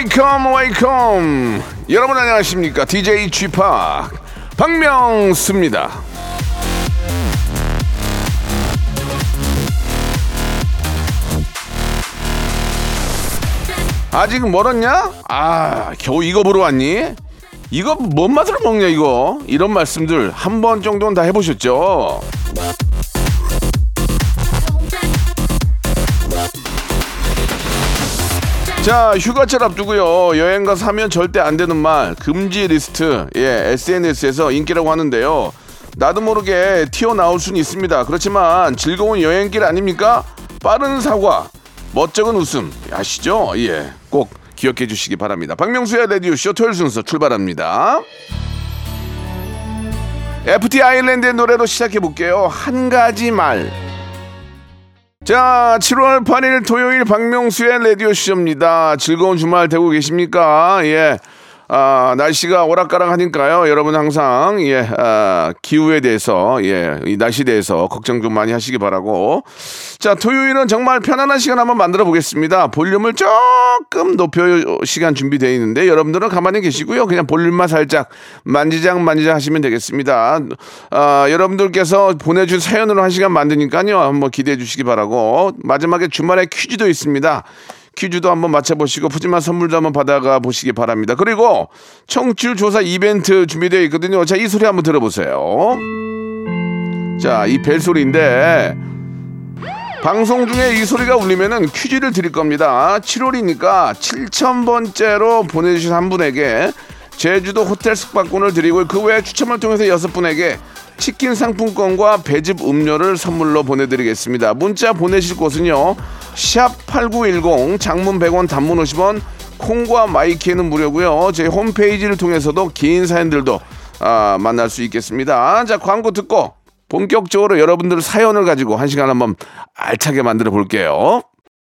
welcome welcome 여러분 안녕하십니까 DJ p 박명수입니다 아직 멀었냐? 아 겨우 이거 보러 왔니? 이거 뭔 맛으로 먹냐 이거 이런 말씀들 한 번 정도는 다 해보셨죠? 자 휴가철 앞두고요. 여행 가서 하면 절대 안 되는 말 금지 리스트. 예 SNS에서 인기라고 하는데요. 나도 모르게 튀어나올 수는 있습니다. 그렇지만 즐거운 여행길 아닙니까? 빠른 사과 멋쩍은 웃음. 아시죠? 예 꼭 기억해 주시기 바랍니다. 박명수의 라디오쇼 토요일 순서 출발합니다. FT 아일랜드의 노래로 시작해 볼게요. 한 가지 말 자, 7월 8일 토요일 박명수의 라디오 쇼입니다. 즐거운 주말 되고 계십니까? 예. 아, 날씨가 오락가락하니까요. 여러분 항상, 예, 아, 기후에 대해서, 예, 이 날씨에 대해서 걱정 좀 많이 하시기 바라고. 자, 토요일은 정말 편안한 시간 한번 만들어 보겠습니다. 볼륨을 조금 높여 시간 준비되어 있는데 여러분들은 가만히 계시고요. 그냥 볼륨만 살짝 만지작 만지작 하시면 되겠습니다. 아, 여러분들께서 보내준 사연으로 한 시간 만드니까요. 한번 기대해 주시기 바라고. 마지막에 주말에 퀴즈도 있습니다. 퀴즈도 한번 맞춰보시고 푸짐한 선물도 한번 받아가 보시기 바랍니다. 그리고 청취율 조사 이벤트 준비되어 있거든요. 자, 이 소리 한번 들어보세요. 자, 이 벨소리인데 방송 중에 이 소리가 울리면은 퀴즈를 드릴 겁니다. 7월이니까 7,000번째로 보내주신 한 분에게 제주도 호텔 숙박권을 드리고 그 외에 추첨을 통해서 여섯 분에게 치킨 상품권과 배즙 음료를 선물로 보내드리겠습니다. 문자 보내실 곳은요. 샵 8910 장문 100원 단문 50원 콩과 my K는 무료고요. 저희 홈페이지를 통해서도 긴 사연들도 아, 만날 수 있겠습니다. 자 광고 듣고 본격적으로 여러분들 사연을 가지고 한 시간 한번 알차게 만들어 볼게요.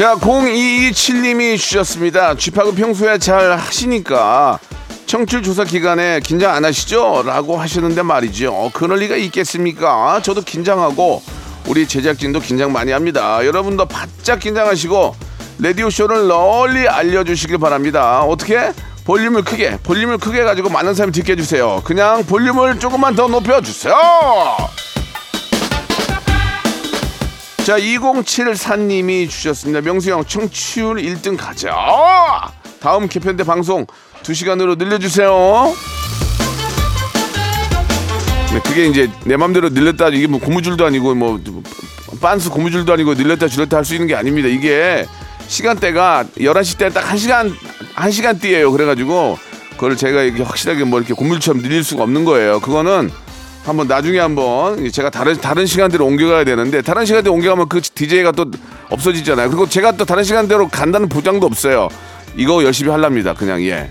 자, 0227님이 주셨습니다. 쥐파그 평소에 잘 하시니까 청취율 조사 기간에 긴장 안 하시죠? 라고 하시는데 말이죠. 어, 그럴 리가 있겠습니까? 저도 긴장하고 우리 제작진도 긴장 많이 합니다. 여러분도 바짝 긴장하시고 라디오 쇼를 널리 알려주시길 바랍니다. 어떻게? 볼륨을 크게, 볼륨을 크게 가지고 많은 사람이 듣게 해주세요. 그냥 볼륨을 조금만 더 높여주세요. 자, 2074님이 주셨습니다. 명수 형, 청취율 1등 가자. 다음 개편 때 방송 2시간으로 늘려주세요. 네, 그게 이제 내 맘대로 늘렸다, 이게 뭐 고무줄도 아니고, 뭐, 빤스 고무줄도 아니고 늘렸다 줄였다 할 수 있는 게 아닙니다. 이게 시간대가 11시 때 딱 1시간, 1시간 띠예요. 그래 가지고, 그걸 제가 이렇게 확실하게 뭐 이렇게 고무줄처럼 늘릴 수가 없는 거예요. 그거는 한번 나중에 한번 제가 다른 다른 시간대로 옮겨가야 되는데 다른 시간대로 옮겨가면 그 DJ가 또 없어지잖아요. 그리고 제가 또 다른 시간대로 간다는 보장도 없어요. 이거 열심히 할랍니다. 그냥 예.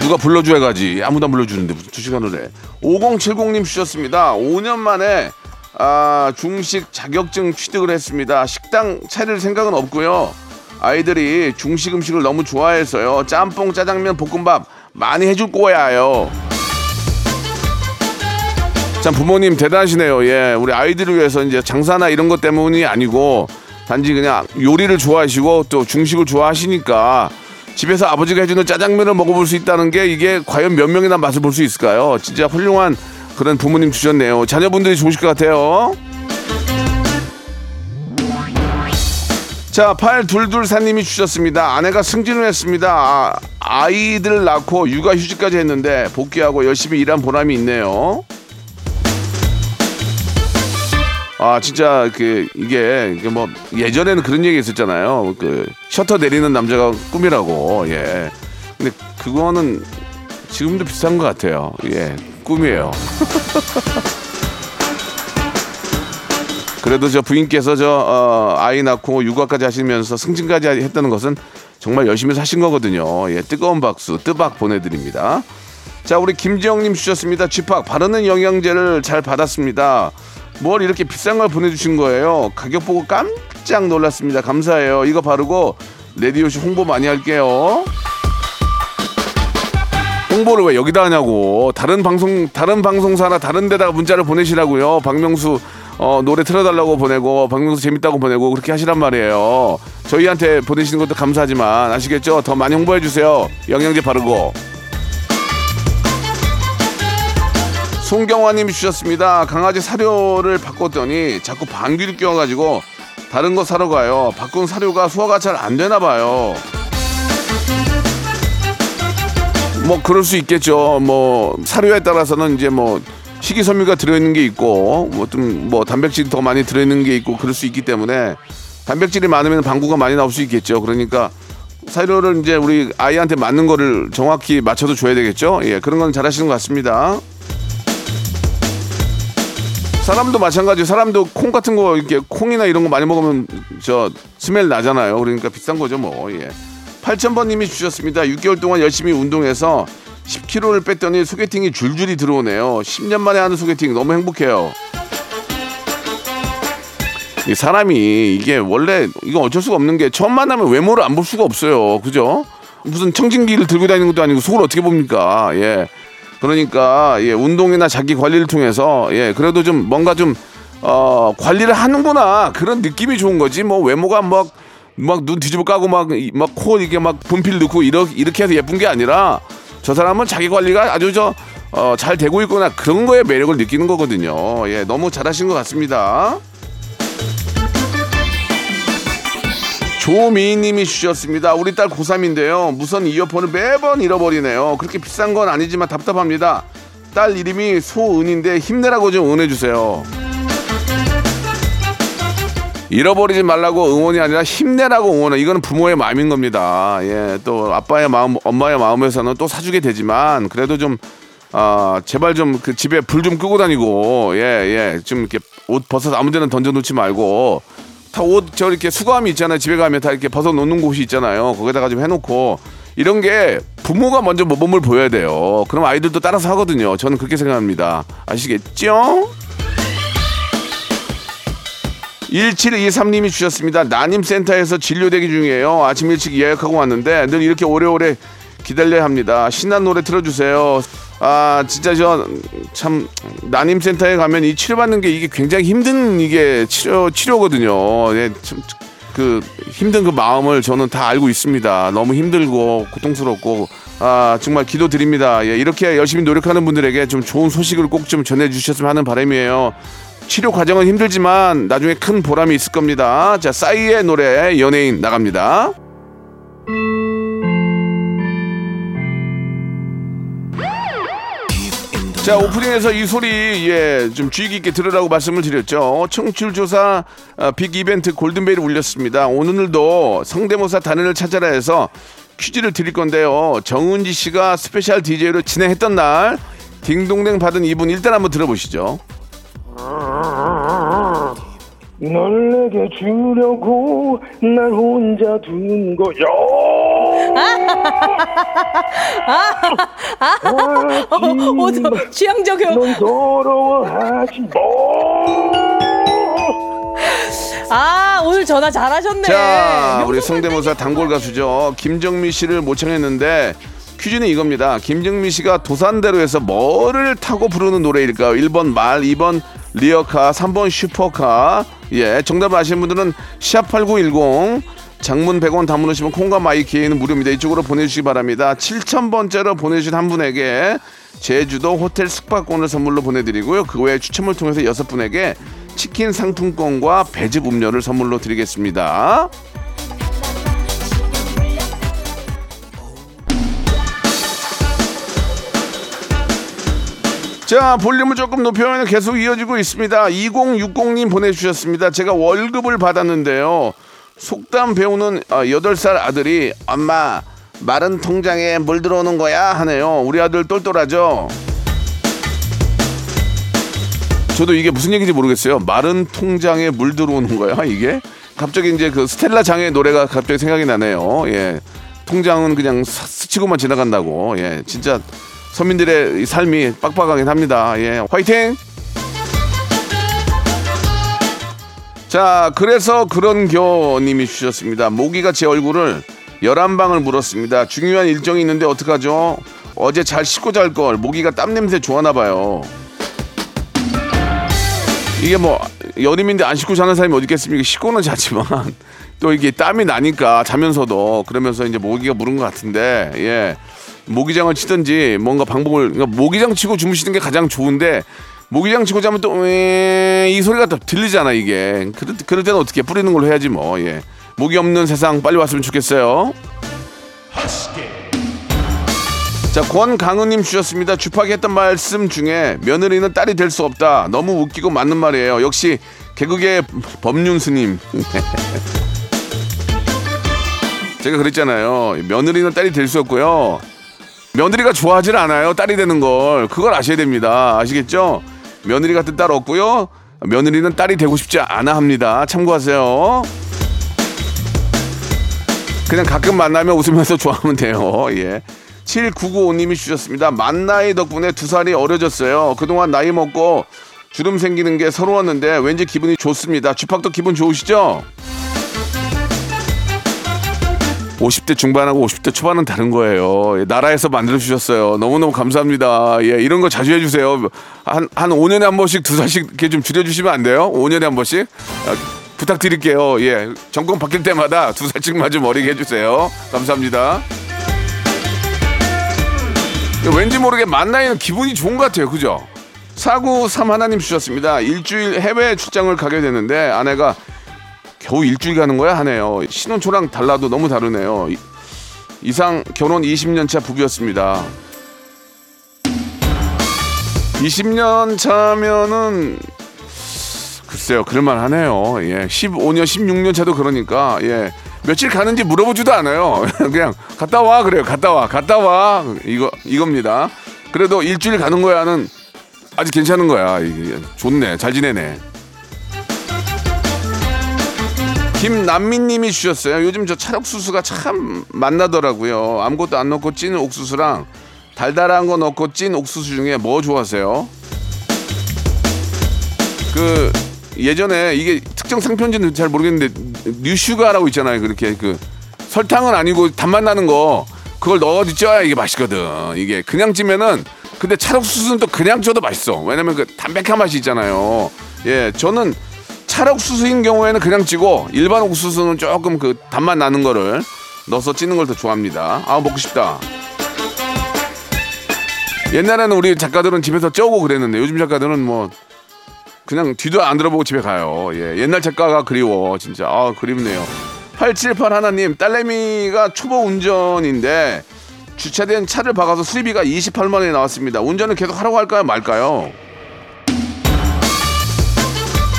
누가 불러줘야 가지. 아무도 안 불러주는데 무슨 두 시간을 해. 5070님 주셨습니다. 5년 만에 아, 중식 자격증 취득을 했습니다. 식당 차릴 생각은 없고요. 아이들이 중식 음식을 너무 좋아해서요. 짬뽕, 짜장면, 볶음밥 많이 해줄 거야요. 참 부모님 대단하시네요. 예, 우리 아이들을 위해서 이제 장사나 이런 것 때문이 아니고 단지 그냥 요리를 좋아하시고 또 중식을 좋아하시니까 집에서 아버지가 해주는 짜장면을 먹어볼 수 있다는 게 이게 과연 몇 명이나 맛을 볼 수 있을까요? 진짜 훌륭한 그런 부모님 주셨네요. 자녀분들이 좋으실 것 같아요. 자, 8224님이 주셨습니다. 아내가 승진을 했습니다. 아, 아이들 낳고 육아 휴직까지 했는데 복귀하고 열심히 일한 보람이 있네요. 아, 진짜 그 이게 뭐 예전에는 그런 얘기 있었잖아요. 그 셔터 내리는 남자가 꿈이라고. 예. 근데 그거는 지금도 비슷한 것 같아요. 예. 꿈이에요. 그래도 저 부인께서 저 어, 아이 낳고 육아까지 하시면서 승진까지 했다는 것은 정말 열심히 사신 거거든요. 예, 뜨거운 박수 뜨박 보내드립니다. 자, 우리 김지영님 주셨습니다. 쥐팍 바르는 영양제를 잘 받았습니다. 뭘 이렇게 비싼 걸 보내주신 거예요? 가격 보고 깜짝 놀랐습니다. 감사해요. 이거 바르고 레디오씨 홍보 많이 할게요. 홍보를 왜 여기다 하냐고 다른 방송 다른 방송사나 다른 데다가 문자를 보내시라고요 박명수 어, 노래 틀어달라고 보내고 박명수 재밌다고 보내고 그렇게 하시란 말이에요. 저희한테 보내시는 것도 감사하지만 아시겠죠? 더 많이 홍보해 주세요. 영양제 바르고. 송경화님이 주셨습니다. 강아지 사료를 바꿨더니 자꾸 방귀를 뀌어가지고 다른 거 사러 가요. 바꾼 사료가 소화가 잘 안 되나 봐요. 뭐 그럴 수 있겠죠. 뭐 사료에 따라서는 이제 뭐 식이섬유가 들어있는 게 있고 뭐 좀 뭐 단백질이 더 많이 들어있는 게 있고 그럴 수 있기 때문에 단백질이 많으면 방구가 많이 나올 수 있겠죠. 그러니까 사료를 이제 우리 아이한테 맞는 거를 정확히 맞춰서 줘야 되겠죠. 예, 그런 건 잘하시는 것 같습니다. 사람도 마찬가지. 사람도 콩 같은 거 이렇게 콩이나 이런 거 많이 먹으면 저 스멜 나잖아요. 그러니까 비싼 거죠, 뭐. 예. 8000번 님이 주셨습니다. 6개월 동안 열심히 운동해서 10kg를 뺐더니 소개팅이 줄줄이 들어오네요. 10년 만에 하는 소개팅 너무 행복해요. 이 사람이 이게 원래 이건 어쩔 수가 없는 게 처음 만나면 외모를 안 볼 수가 없어요. 그죠? 무슨 청진기를 들고 다니는 것도 아니고 속을 어떻게 봅니까? 예. 그러니까 예, 운동이나 자기 관리를 통해서 예, 그래도 좀 뭔가 좀 어, 관리를 하는구나 그런 느낌이 좋은 거지. 뭐 외모가 막 막 눈 뒤집어 까고 막 막 코 이게 막 분필 넣고 이렇게 이렇게 해서 예쁜 게 아니라 저 사람은 자기 관리가 아주 저 어, 잘 되고 있구나 그런 거에 매력을 느끼는 거거든요. 예, 너무 잘하신 것 같습니다. 조미희님이 주셨습니다. 우리 딸 고3인데요. 무선 이어폰을 매번 잃어버리네요. 그렇게 비싼 건 아니지만 답답합니다. 딸 이름이 소은인데 힘내라고 좀 응원해주세요. 잃어버리지 말라고 응원이 아니라 힘내라고 응원해. 이거는 부모의 마음인 겁니다. 예, 또 아빠의 마음, 엄마의 마음에서는 또 사주게 되지만 그래도 좀 아, 제발 좀 그 집에 불 좀 끄고 다니고 예, 예, 좀 이렇게 옷 벗어 서 아무 데나 던져 놓지 말고 다 옷 저 이렇게 수거함이 있잖아요. 집에 가면 다 이렇게 벗어 놓는 곳이 있잖아요. 거기다가 좀 해놓고 이런 게 부모가 먼저 모범을 보여야 돼요. 그럼 아이들도 따라서 하거든요. 저는 그렇게 생각합니다. 아시겠죠? 1723님이 주셨습니다. 난임센터에서 진료 대기 중이에요. 아침 일찍 예약하고 왔는데 늘 이렇게 오래오래 기다려야 합니다. 신난 노래 틀어주세요. 아 진짜 저 참 난임센터에 가면 이 치료받는 게 이게 굉장히 힘든 이게 치료 치료거든요. 예, 참, 그 힘든 그 마음을 저는 다 알고 있습니다. 너무 힘들고 고통스럽고 아 정말 기도드립니다. 예, 이렇게 열심히 노력하는 분들에게 좀 좋은 소식을 꼭 좀 전해주셨으면 하는 바람이에요. 치료 과정은 힘들지만 나중에 큰 보람이 있을 겁니다. 자, 싸이의 노래 연예인 나갑니다. 자 오프닝에서 이 소리 예좀 주의 깊게 들으라고 말씀을 드렸죠. 청취율 조사 어, big 이벤트 골든벨이 울렸습니다. 오늘도 성대모사 달인을 찾아라 해서 퀴즈를 드릴 건데요. 정은지 씨가 special DJ로 진행했던 날 딩동댕 받은 이분 일단 한번 들어보시죠. 널 내게 주려고 날 혼자 둔 거야. 어, 저 취향적이요. 넌 서러워하지 마. 아, 오늘 전화 잘하셨네. 자, 우리 성대모사 단골 가수죠. 김정민 씨를 모창했는데 퀴즈는 이겁니다. 김정민 씨가 도산대로에서 뭐를 타고 부르는 노래일까요? 1번 말, 2번 리어카, 3번 슈퍼카. 예, 정답을 아시는 분들은 샵8910 장문 100원 단문 50원 콩과 my K는 무료입니다. 이쪽으로 보내주시기 바랍니다. 7,000번째로 보내주신 한 분에게 제주도 호텔 숙박권을 선물로 보내드리고요. 그 외에 추첨을 통해서 여섯 분에게 치킨 상품권과 배즙 음료를 선물로 드리겠습니다. 자, 볼륨을 조금 높여면 계속 이어지고 있습니다. 2060님 보내주셨습니다. 제가 월급을 받았는데요. 속담 배우는 아, 8살 아들이 엄마 마른 통장에 물 들어오는 거야 하네요. 우리 아들 똘똘하죠? 저도 이게 무슨 얘기인지 모르겠어요. 마른 통장에 물 들어오는 거야 이게? 갑자기 이제 그 스텔라 장의 노래가 갑자기 생각이 나네요. 예. 통장은 그냥 사- 스치고만 지나간다고. 예. 진짜 서민들의 이 삶이 빡빡하긴 합니다. 예. 화이팅! 자, 그래서 그런 겨님이 주셨습니다. 모기가 제 얼굴을 11방을 물었습니다. 중요한 일정이 있는데 어떡하죠? 어제 잘 씻고 잘 걸. 모기가 땀 냄새 좋아나 봐요. 이게 뭐 여름인데 안 씻고 자는 사람이 어디 있겠습니까? 씻고는 자지만 또 이게 땀이 나니까 자면서도 그러면서 이제 모기가 물은 것 같은데 예 모기장을 치든지 뭔가 방법을 그러니까 모기장 치고 주무시는 게 가장 좋은데 모기장 치고 자면 또 이 소리가 또 들리잖아 이게 그럴, 그럴 때는 어떻게 뿌리는 걸로 해야지 뭐 예 모기 없는 세상 빨리 왔으면 좋겠어요. 자, 권강은님 주셨습니다. 주파기 했던 말씀 중에 며느리는 딸이 될 수 없다. 너무 웃기고 맞는 말이에요. 역시 개그계 법륜 스님. 제가 그랬잖아요. 며느리는 딸이 될 수 없고요. 며느리가 좋아하질 않아요. 딸이 되는 걸. 그걸 아셔야 됩니다. 아시겠죠? 며느리 같은 딸 없고요. 며느리는 딸이 되고 싶지 않아 합니다. 참고하세요. 그냥 가끔 만나면 웃으면서 좋아하면 돼요. 예. 7995님이 주셨습니다. 만나이 덕분에 두 살이 어려졌어요. 그동안 나이 먹고 주름 생기는 게 서러웠는데 왠지 기분이 좋습니다. 주팍도 기분 좋으시죠? 50대 중반하고 50대 초반은 다른 거예요. 예, 나라에서 만들어 주셨어요. 너무너무 감사합니다. 예, 이런 거 자주 해 주세요. 한, 한 5년에 한 번씩 두 살씩 이렇게 좀 줄여 주시면 안 돼요? 5년에 한 번씩? 아, 부탁드릴게요. 예, 정권 바뀔 때마다 두 살씩만 좀 어리게 해 주세요. 감사합니다. 왠지 모르게 만나이는 기분이 좋은 것 같아요. 그죠? 사구 삼 하나님 주셨습니다. 일주일 해외 출장을 가게 되는데 아내가 겨우 일주일 가는 거야 하네요. 신혼초랑 달라도 너무 다르네요. 이- 이상 결혼 20년 차 부부였습니다. 20년 차면은 글쎄요, 그럴만 하네요. 예. 15년, 16년 차도 그러니까, 예. 며칠 가는지 물어보지도 않아요. 그냥 갔다 와, 그래요. 갔다 와, 갔다 와. 이거, 이겁니다. 그래도 일주일 가는 거야는 아직 괜찮은 거야. 좋네. 잘 지내네. 김남민님이 주셨어요. 요즘 저 찰옥수수가 참 맛나더라고요. 아무것도 안 넣고 찐 옥수수랑 달달한 거 넣고 찐 옥수수 중에 뭐 좋아하세요? 그 예전에 이게 특정 상표인지는 잘 모르겠는데 뉴슈가라고 있잖아요. 그렇게 그 설탕은 아니고 단맛 나는 거 그걸 넣어 쪄야 이게 맛있거든. 이게 그냥 찌면은 근데 찰옥수수는 또 그냥 쪄도 맛있어. 왜냐면 그 담백한 맛이 있잖아요. 예, 저는 찰옥수수인 경우에는 그냥 찌고 일반 옥수수는 조금 그 단맛 나는 거를 넣어서 찌는 걸 더 좋아합니다. 아 먹고 싶다. 옛날에는 우리 작가들은 집에서 쪄고 그랬는데 요즘 작가들은 뭐 그냥 뒤도 안 들어보고 집에 가요. 예, 옛날 작가가 그리워 진짜 아 그립네요. 878 하나님 딸내미가 초보 운전인데 주차된 차를 박아서 수리비가 28만 원이 나왔습니다. 운전을 계속 하라고 할까요 말까요?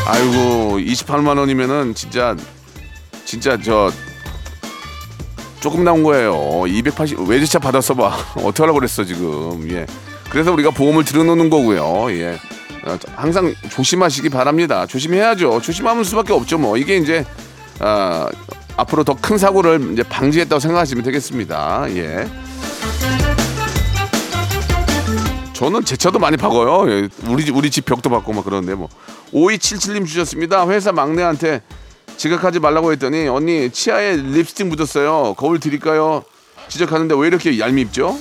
아이고 28만 원이면은 진짜 진짜 저 조금 나온 거예요. 280 외제차 받았어 봐. 어떻게 하라고 그랬어 지금. 예. 그래서 우리가 보험을 들어놓는 거고요. 예. 어, 항상 조심하시기 바랍니다. 조심해야죠. 조심하면 수밖에 없죠. 뭐 이게 이제 아, 앞으로 더 큰 사고를 이제 방지했다고 생각하시면 되겠습니다. 예. 저는 제 차도 많이 박어요. 예, 우리 집 우리 집 벽도 박고 막 그러는데 뭐 5277님 주셨습니다. 회사 막내한테 지각하지 말라고 했더니 언니 치아에 립스틱 묻었어요. 거울 드릴까요? 지적하는데 왜 이렇게 얄밉죠?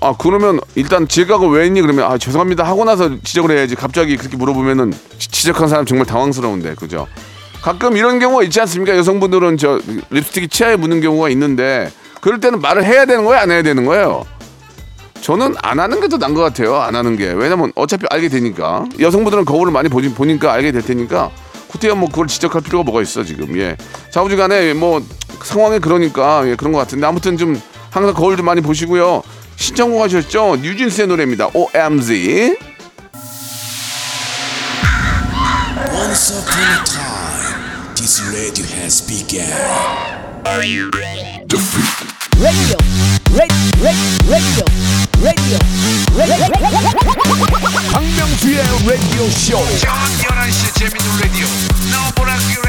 아 그러면 일단 지적하고 왜 했니 그러면 아 죄송합니다 하고 나서 지적을 해야지 갑자기 그렇게 물어보면은 지- 지적한 사람 정말 당황스러운데 그죠? 가끔 이런 경우가 있지 않습니까? 여성분들은 저 립스틱이 치아에 묻는 경우가 있는데 그럴 때는 말을 해야 되는 거예요, 안 해야 되는 거예요? 저는 안 하는 게 더 나은 것 같아요. 안 하는 게. 왜냐면 어차피 알게 되니까. 여성분들은 거울을 많이 보지, 보니까 알게 될 테니까. 구태여 뭐 그걸 지적할 필요가 뭐가 있어, 지금. 예. 좌우지간에 뭐 상황이 그러니까 예, 그런 것 같은데. 아무튼 좀 항상 거울 좀 많이 보시고요. 신청곡 하셨죠? 뉴진스의 노래입니다. OMG. Once radio radio, radio, radio, radio, 박명수의 라디오 쇼. 저녁 11시 재밌는 라디오. 너보라 그래.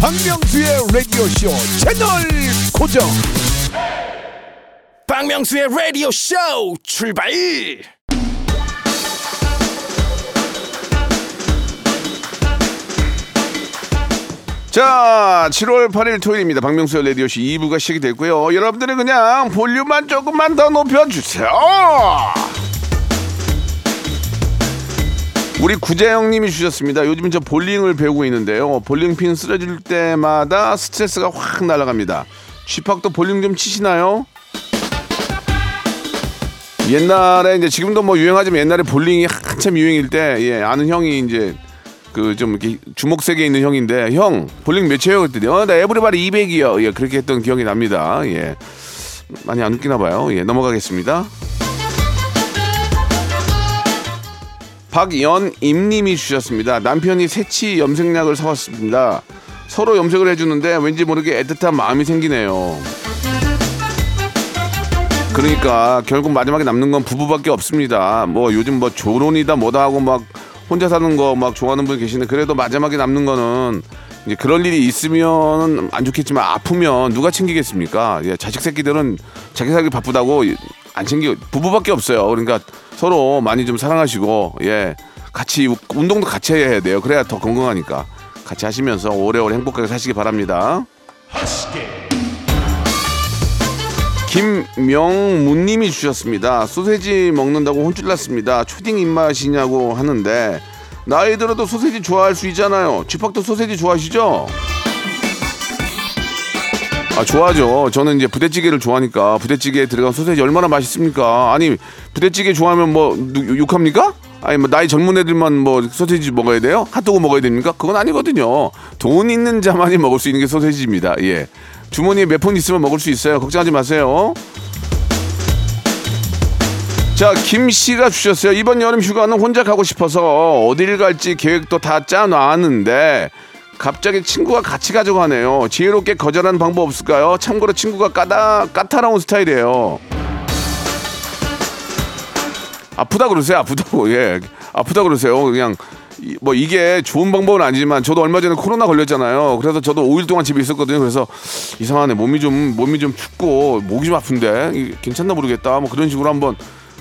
박명수의 라디오 쇼 채널 고정. 박명수의 라디오 쇼 출발 자, 7월 8일 토요일입니다. 박명수의 라디오쇼 2부가 시작이 됐고요. 여러분들은 그냥 볼륨만 조금만 더 높여주세요. 우리 구재영님이 주셨습니다. 요즘 저 볼링을 배우고 있는데요. 볼링핀 쓰러질 때마다 스트레스가 확 날아갑니다. 쥐팍도 볼링 좀 치시나요? 옛날에 이제 지금도 뭐 유행하지만 옛날에 볼링이 한참 유행일 때 예, 아는 형이 이제 그 좀 이렇게 주먹색에 있는 형인데 형 볼링 몇 쳐요? 그랬더니 어나 에브리바디 200이요. 예 그렇게 했던 기억이 납니다. 예. 많이 안 웃기나 봐요. 예 넘어가겠습니다. 박연임님이 주셨습니다. 남편이 새치 염색약을 사왔습니다. 서로 염색을 해주는데 왠지 모르게 애틋한 마음이 생기네요. 그러니까 결국 마지막에 남는 건 부부밖에 없습니다. 뭐 요즘 뭐 조론이다 뭐다 하고 막 혼자 사는 거 막 좋아하는 분 계시는데 그래도 마지막에 남는 거는 이제 그럴 일이 있으면 안 좋겠지만 아프면 누가 챙기겠습니까? 예, 자식 새끼들은 자기 살기 바쁘다고 안 챙기 부부밖에 없어요. 그러니까 서로 많이 좀 사랑하시고 예 같이 운동도 같이 해야 돼요. 그래야 더 건강하니까 같이 하시면서 오래오래 행복하게 사시기 바랍니다. 김명문님이 주셨습니다. 소세지 먹는다고 혼쭐 났습니다. 초딩 입맛이냐고 하는데 나이 들어도 소세지 좋아할 수 있잖아요. 쥐팍도 소세지 좋아하시죠? 아 좋아하죠. 저는 이제 부대찌개를 좋아하니까 부대찌개에 들어간 소세지 얼마나 맛있습니까? 아니 부대찌개 좋아하면 뭐 누- 욕합니까? 아니 뭐 나이 젊은 애들만 뭐 소세지 먹어야 돼요? 핫도그 먹어야 됩니까? 그건 아니거든요. 돈 있는 자만이 먹을 수 있는 게 소세지입니다. 예. 주머니에 몇 푼 있으면 먹을 수 있어요. 걱정하지 마세요. 자, 김 씨가 주셨어요. 이번 여름 휴가는 혼자 가고 싶어서 어디를 갈지 계획도 다 짜놨는데 갑자기 친구가 같이 가자고 하네요. 지혜롭게 거절하는 방법 없을까요? 참고로 친구가 까다 까다로운 스타일이에요. 아프다 그러세요. 아프다고. 예. 아프다 그러세요. 그냥 이- 뭐 이게 좋은 방법은 아니지만 저도 얼마 전에 코로나 걸렸잖아요. 그래서 저도 5일 동안 집에 있었거든요. 그래서 이상하네. 몸이 좀 몸이 좀 춥고 목이 좀 아픈데 괜찮나 모르겠다. 뭐 그런 식으로 한번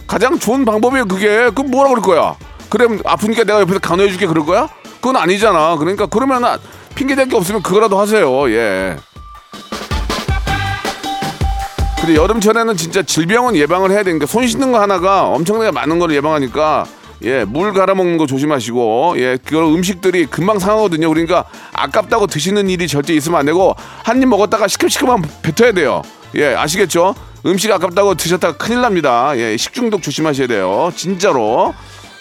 가장 좋은 방법이에요. 그게 그럼 뭐라 그럴 거야? 그래 아프니까 내가 옆에서 간호해 줄게 그럴 거야? 그건 아니잖아. 그러니까 그러면 핑계 댈 게 없으면 그거라도 하세요. 예. 근데 여름철에는 진짜 질병은 예방을 해야 되니까 손 씻는 거 하나가 엄청나게 많은 걸 예방하니까 예, 물 갈아 먹는 거 조심하시고 예, 그런 음식들이 금방 상하거든요. 그러니까 아깝다고 드시는 일이 절대 있으면 안 되고 한 입 먹었다가 시큼시큼한 뱉어야 돼요. 예, 아시겠죠? 음식 아깝다고 드셨다가 큰일 납니다. 예, 식중독 조심하셔야 돼요. 진짜로.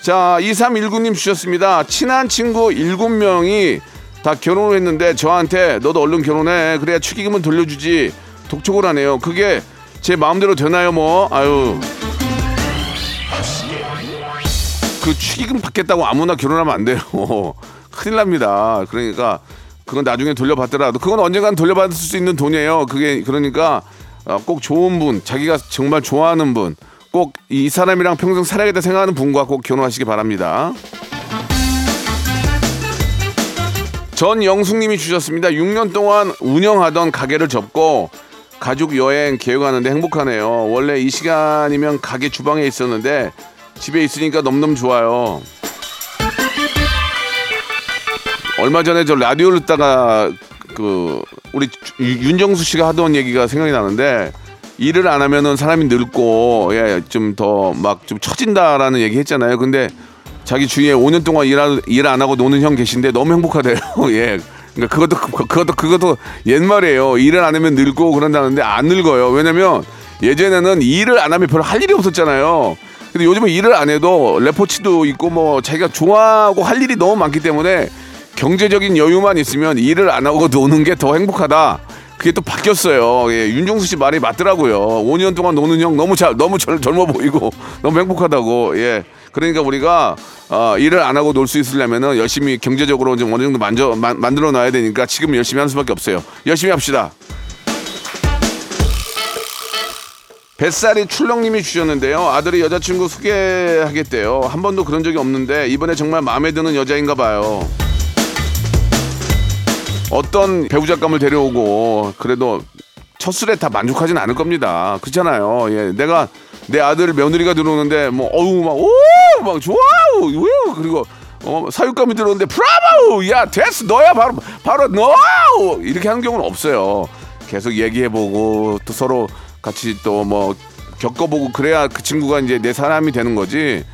자, 2319님 주셨습니다. 친한 친구 7명이 다 결혼을 했는데 저한테 너도 얼른 결혼해. 그래야 축의금은 돌려주지. 독촉을 하네요. 그게 제 마음대로 되나요, 뭐? 아유. 그 축의금 받겠다고 아무나 결혼하면 안 돼요. 큰일 납니다. 그러니까 그건 나중에 돌려받더라도 그건 언젠간 돌려받을 수 있는 돈이에요. 그게 그러니까 어, 꼭 좋은 분, 자기가 정말 좋아하는 분, 꼭 이 사람이랑 평생 살아야겠다 생각하는 분과 꼭 결혼하시기 바랍니다. 전영숙님이 주셨습니다. 6년 동안 운영하던 가게를 접고 가족 여행 계획하는데 행복하네요. 원래 이 시간이면 가게 주방에 있었는데 집에 있으니까 너무너무 좋아요. 얼마 전에 저 라디오를 듣다가 그 우리 유- 윤정수 씨가 하던 얘기가 생각이 나는데 일을 안 하면은 사람이 늙고 예, 좀 더 막 좀 처진다라는 얘기 했잖아요. 근데 자기 주위에 5년 동안 일 안 하고 노는 형 계신데 너무 행복하대요. 예. 그러니까 그것도 그- 그것도 그것도 옛말이에요. 일을 안 하면 늙고 그런다는데 안 늙어요. 왜냐면 예전에는 일을 안 하면 별로 할 일이 없었잖아요. 근데 요즘은 일을 안 해도 레포츠도 있고 뭐 자기가 좋아하고 할 일이 너무 많기 때문에 경제적인 여유만 있으면 일을 안 하고 노는 게 더 행복하다. 그게 또 바뀌었어요. 예, 윤종수 씨 말이 맞더라고요. 5년 동안 노는 형 너무 잘 너무 젊, 젊어 보이고 너무 행복하다고. 예. 그러니까 우리가 어, 일을 안 하고 놀 수 있으려면은 열심히 경제적으로 좀 어느 정도 만져, 만, 만들어 놔야 되니까 지금 열심히 하는 수밖에 없어요. 열심히 합시다. 뱃살이 출렁님이 주셨는데요. 아들이 여자친구 소개하겠대요. 한 번도 그런 적이 없는데 이번에 정말 마음에 드는 여자인가 봐요. 어떤 배우 작감을 데려오고 그래도 첫 술에 다 만족하진 않을 겁니다. 그렇잖아요. 예, 내가 내 아들 며느리가 들어오는데 뭐 어우 막 오 막 좋아우 우 그리고 어, 사육감이 들어오는데 브라보 야 됐어 너야 바로 바로 너 이렇게 하는 경우는 없어요. 계속 얘기해보고 또 서로 같이 또 뭐 겪어보고 그래야 그 친구가 이제 내 사람이 되는 거지.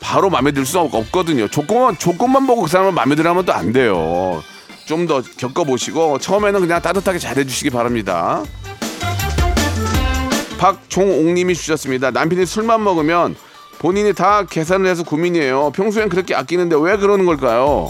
바로 마음에 들수 없거든요. 조건만 조건만 보고 그 사람을 마음에 들어하면 또 안 돼요. 좀 더 겪어보시고 처음에는 그냥 따뜻하게 잘해주시기 바랍니다. 박종옥님이 주셨습니다. 남편이 술만 먹으면 본인이 다 계산을 해서 고민이에요. 평소엔 그렇게 아끼는데 왜 그러는 걸까요?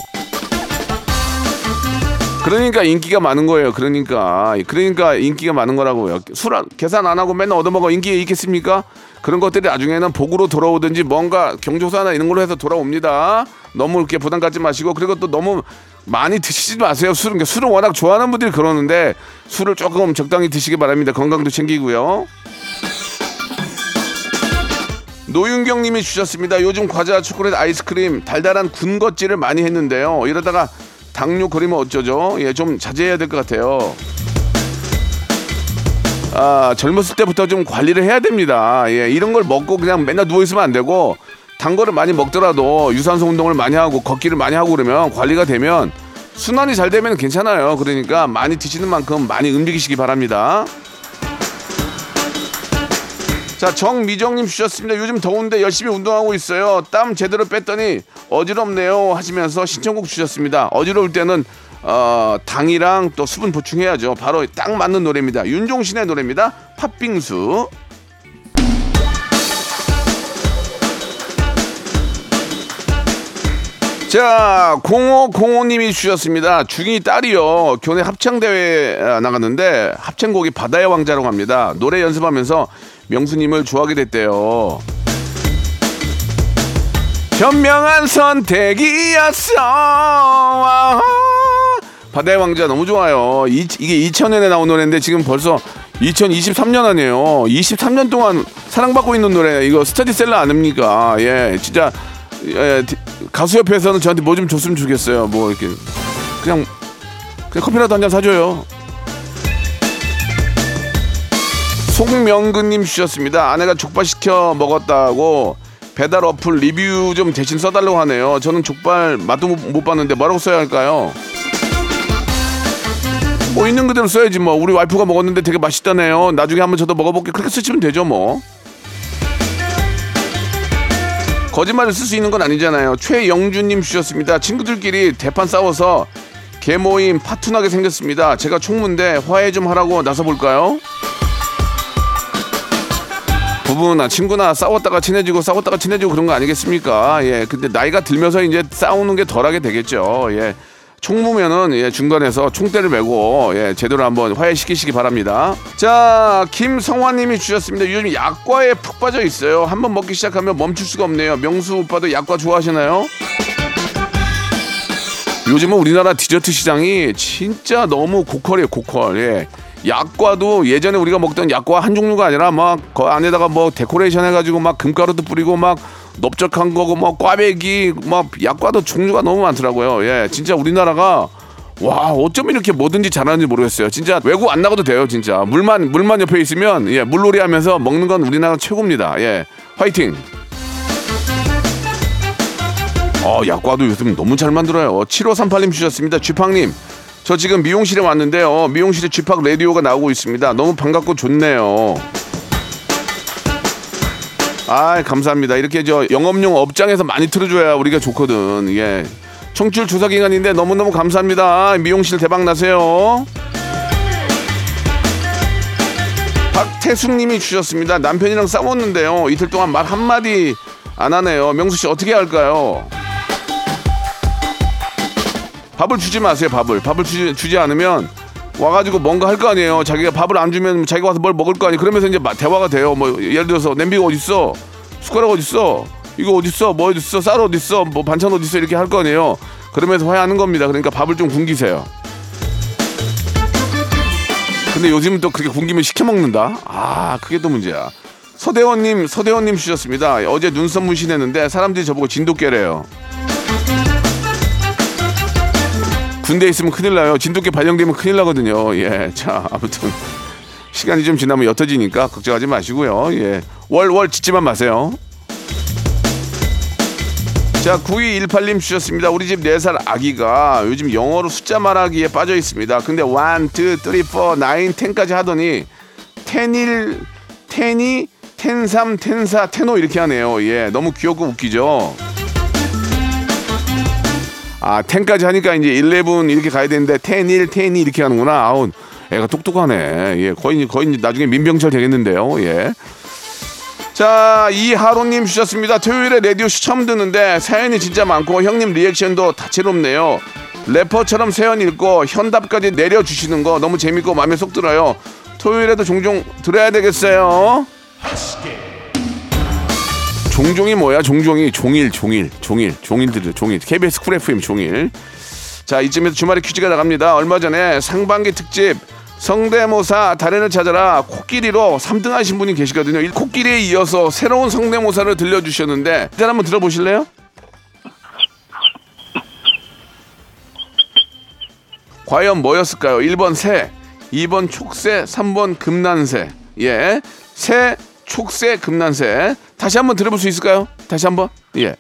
그러니까 인기가 많은 거예요. 그러니까 그러니까 인기가 많은 거라고요. 술 안- 계산 안 하고 맨날 얻어먹어 인기에 있겠습니까? 그런 것들이 나중에는 복으로 돌아오든지 뭔가 경조사나 이런 걸로 해서 돌아옵니다. 너무 이렇게 부담 갖지 마시고 그리고 또 너무 많이 드시지 마세요. 술은 술을 워낙 좋아하는 분들이 그러는데 술을 조금 적당히 드시기 바랍니다. 건강도 챙기고요. 노윤경 님이 주셨습니다. 요즘 과자, 초콜릿, 아이스크림 달달한 군것질을 많이 했는데요. 이러다가 당뇨 걸리면 어쩌죠? 예, 좀 자제해야 될 것 같아요. 아, 젊었을 때부터 좀 관리를 해야 됩니다. 예, 이런 걸 먹고 그냥 맨날 누워 있으면 안 되고 단 거를 많이 먹더라도 유산소 운동을 많이 하고 걷기를 많이 하고 그러면 관리가 되면 순환이 잘 되면 괜찮아요. 그러니까 많이 드시는 만큼 많이 움직이시기 바랍니다. 자, 정미정님 주셨습니다. 요즘 더운데 열심히 운동하고 있어요. 땀 제대로 뺐더니 어지럽네요. 하시면서 신청곡 주셨습니다. 어지러울 때는 어, 당이랑 또 수분 보충해야죠. 바로 딱 맞는 노래입니다. 윤종신의 노래입니다. 팥빙수. 자, 0505님이 주셨습니다. 중이 딸이요. 교내 합창대회 아, 나갔는데 합창곡이 바다의 왕자라고 합니다. 노래 연습하면서 명수님을 좋아하게 됐대요. 현명한 선택이었어. 아, 바다의 왕자 너무 좋아요. 이, 이게 2000년에 나온 노래인데 지금 벌써 2023년 아니에요. 23년 동안 사랑받고 있는 노래. 이거 스타디셀러 아닙니까? 예, 진짜 예, 디- 가수 협회에서는 저한테 뭐 좀 줬으면 좋겠어요. 뭐 이렇게 그냥 그냥 커피라도 한 잔 사줘요. 송명근님 주셨습니다. 아내가 족발 시켜 먹었다고 배달 어플 리뷰 좀 대신 써달라고 하네요. 저는 족발 맛도 못, 못 봤는데 뭐라고 써야 할까요? 뭐 있는 그대로 써야지 뭐. 우리 와이프가 먹었는데 되게 맛있다네요. 나중에 한번 저도 먹어볼게. 그렇게 쓰시면 되죠 뭐. 거짓말을 쓸 수 있는 건 아니잖아요. 최영준님 주셨습니다. 친구들끼리 대판 싸워서 개모임 파투나게 생겼습니다. 제가 총무인데 화해 좀 하라고 나서 볼까요? 부부나 친구나 싸웠다가 친해지고 싸웠다가 친해지고 그런 거 아니겠습니까? 예. 근데 나이가 들면서 이제 싸우는 게 덜하게 되겠죠. 예. 총무면은 예, 중간에서 총대를 메고 예, 제대로 한번 화해시키시기 바랍니다. 자, 김성환님이 주셨습니다. 요즘 약과에 푹 빠져 있어요. 한번 먹기 시작하면 멈출 수가 없네요. 명수 오빠도 약과 좋아하시나요? 요즘은 우리나라 디저트 시장이 진짜 너무 고퀄이에요, 고퀄. 예. 약과도 예전에 우리가 먹던 약과 한 종류가 아니라 막 그 안에다가 뭐 데코레이션 해가지고 막 금가루도 뿌리고 막 넓적한 거고 뭐 꽈배기 막 약과도 종류가 너무 많더라고요. 예, 진짜 우리나라가 와 어쩜 이렇게 뭐든지 잘하는지 모르겠어요. 진짜 외국 안 나가도 돼요, 진짜 물만 물만 옆에 있으면 예 물놀이 하면서 먹는 건 우리나라 최고입니다. 예, 화이팅. 어, 약과도 요즘 너무 잘 만들어요. 7538님 주셨습니다. 쥐팡님, 저 지금 미용실에 왔는데요. 미용실에 쥐팡 라디오가 나오고 있습니다. 너무 반갑고 좋네요. 아, 감사합니다. 이렇게 저 영업용 업장에서 많이 틀어줘야 우리가 좋거든. 예. 청출 조사 기간인데 너무너무 감사합니다. 미용실 대박 나세요. 박태숙님이 주셨습니다. 남편이랑 싸웠는데요. 이틀 동안 말 한마디 안 하네요. 명수 씨 어떻게 할까요? 밥을 주지 마세요. 밥을 밥을 주지, 주지 않으면 와가지고 뭔가 할 거 아니에요. 자기가 밥을 안 주면 자기가 와서 뭘 먹을 거 아니에요. 그러면서 이제 마- 대화가 돼요. 뭐 예를 들어서 냄비가 어디 있어? 숟가락 어디 있어? 이거 어디 있어? 뭐 어디 있어? 쌀 어디 있어? 뭐 반찬 어디 있어? 이렇게 할 거 아니에요. 그러면서 화해하는 겁니다. 그러니까 밥을 좀 굶기세요. 근데 요즘은 또 그렇게 굶기면 시켜 먹는다. 아, 그게 또 문제야. 서대원님, 서대원님 주셨습니다. 어제 눈썹 문신했는데 사람들이 저보고 진돗개래요. 군대에 있으면 큰일 나요. 진돗개 발령되면 큰일 나거든요. 예. 자, 아무튼 시간이 좀 지나면 옅어지니까 걱정하지 마시고요. 예. 월, 월 짓지만 마세요. 자, 9218님 주셨습니다. 우리 집 4살 아기가 요즘 영어로 숫자 말하기에 빠져 있습니다. 근데 1, 2, 3, 4, 9, 10까지 하더니 10일, 10이, 10, 3, 10, 4, 10, 5 이렇게 하네요. 예. 너무 귀엽고 웃기죠? 아, 10까지 하니까 이제 11 이렇게 가야 되는데 10, 1, 10, 2 이렇게 하는구나. 아우, 애가 똑똑하네. 예. 거의, 거의 나중에 민병철 되겠는데요. 예. 자, 이하로님 주셨습니다. 토요일에 라디오쇼 처음 듣는데 사연이 진짜 많고 형님 리액션도 다채롭네요. 래퍼처럼 사연 읽고 현답까지 내려주시는 거 너무 재밌고 마음에 쏙 들어요. 토요일에도 종종 들어야 되겠어요. 종종이 뭐야? 종종이 종일, 종일, 종일, 종일들, 종일. KBS Cool FM 종일. 자, 이쯤에서 주말에 퀴즈가 나갑니다. 얼마 전에 상반기 특집 성대모사 달인을 찾아라 코끼리로 3등 하신 분이 계시거든요. 이 코끼리에 이어서 새로운 성대모사를 들려주셨는데 일단 한번 들어보실래요? 과연 뭐였을까요? 1번 새, 2번 촉새, 3번 금난새. 예. 새, 촉새, 금난새. 다시 한번 들어볼 수 있을까요? 다시 한번. 예.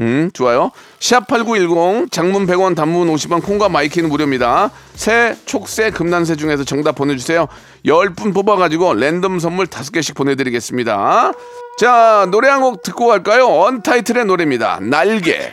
음, 좋아요. 샵8910 장문 100원 단문 50원 콩과 my K는 무료입니다. 새, 촉새, 금난새 중에서 정답 보내주세요. 10분 뽑아가지고 랜덤 선물 5개씩 보내드리겠습니다. 자, 노래 한 곡 듣고 갈까요? 언타이틀의 노래입니다. 날개.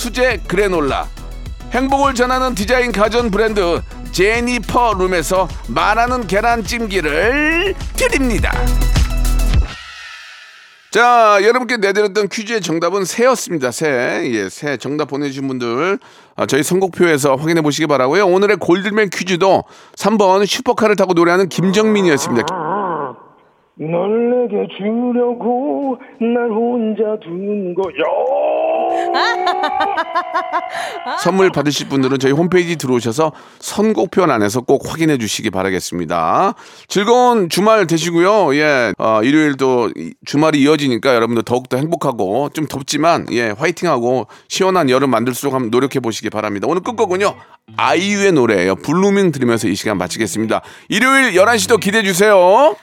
수제 그래놀라 행복을 전하는 디자인 가전 브랜드 제니퍼 룸에서 말하는 계란찜기를 드립니다. 자, 여러분께 내드렸던 퀴즈의 정답은 새였습니다. 새. 예, 새. 정답 보내주신 분들, 아, 저희 선곡표에서 확인해 보시기 바라고요 오늘의 골드맨 퀴즈도 3번 슈퍼카를 타고 노래하는 김정민이었습니다. 널 내게 주려고 날 혼자 둔 거야. 선물 받으실 분들은 저희 홈페이지 들어오셔서 선곡표 안에서 꼭 확인해 주시기 바라겠습니다. 즐거운 주말 되시고요. 예, 어, 일요일도 이- 주말이 이어지니까 여러분들 더욱더 행복하고 좀 덥지만 예, 화이팅하고 시원한 여름 만들도록 한번 노력해 보시기 바랍니다. 오늘 끝곡은요. 아이유의 노래예요. 블루밍 들으면서 이 시간 마치겠습니다. 일요일 11시도 기대해 주세요.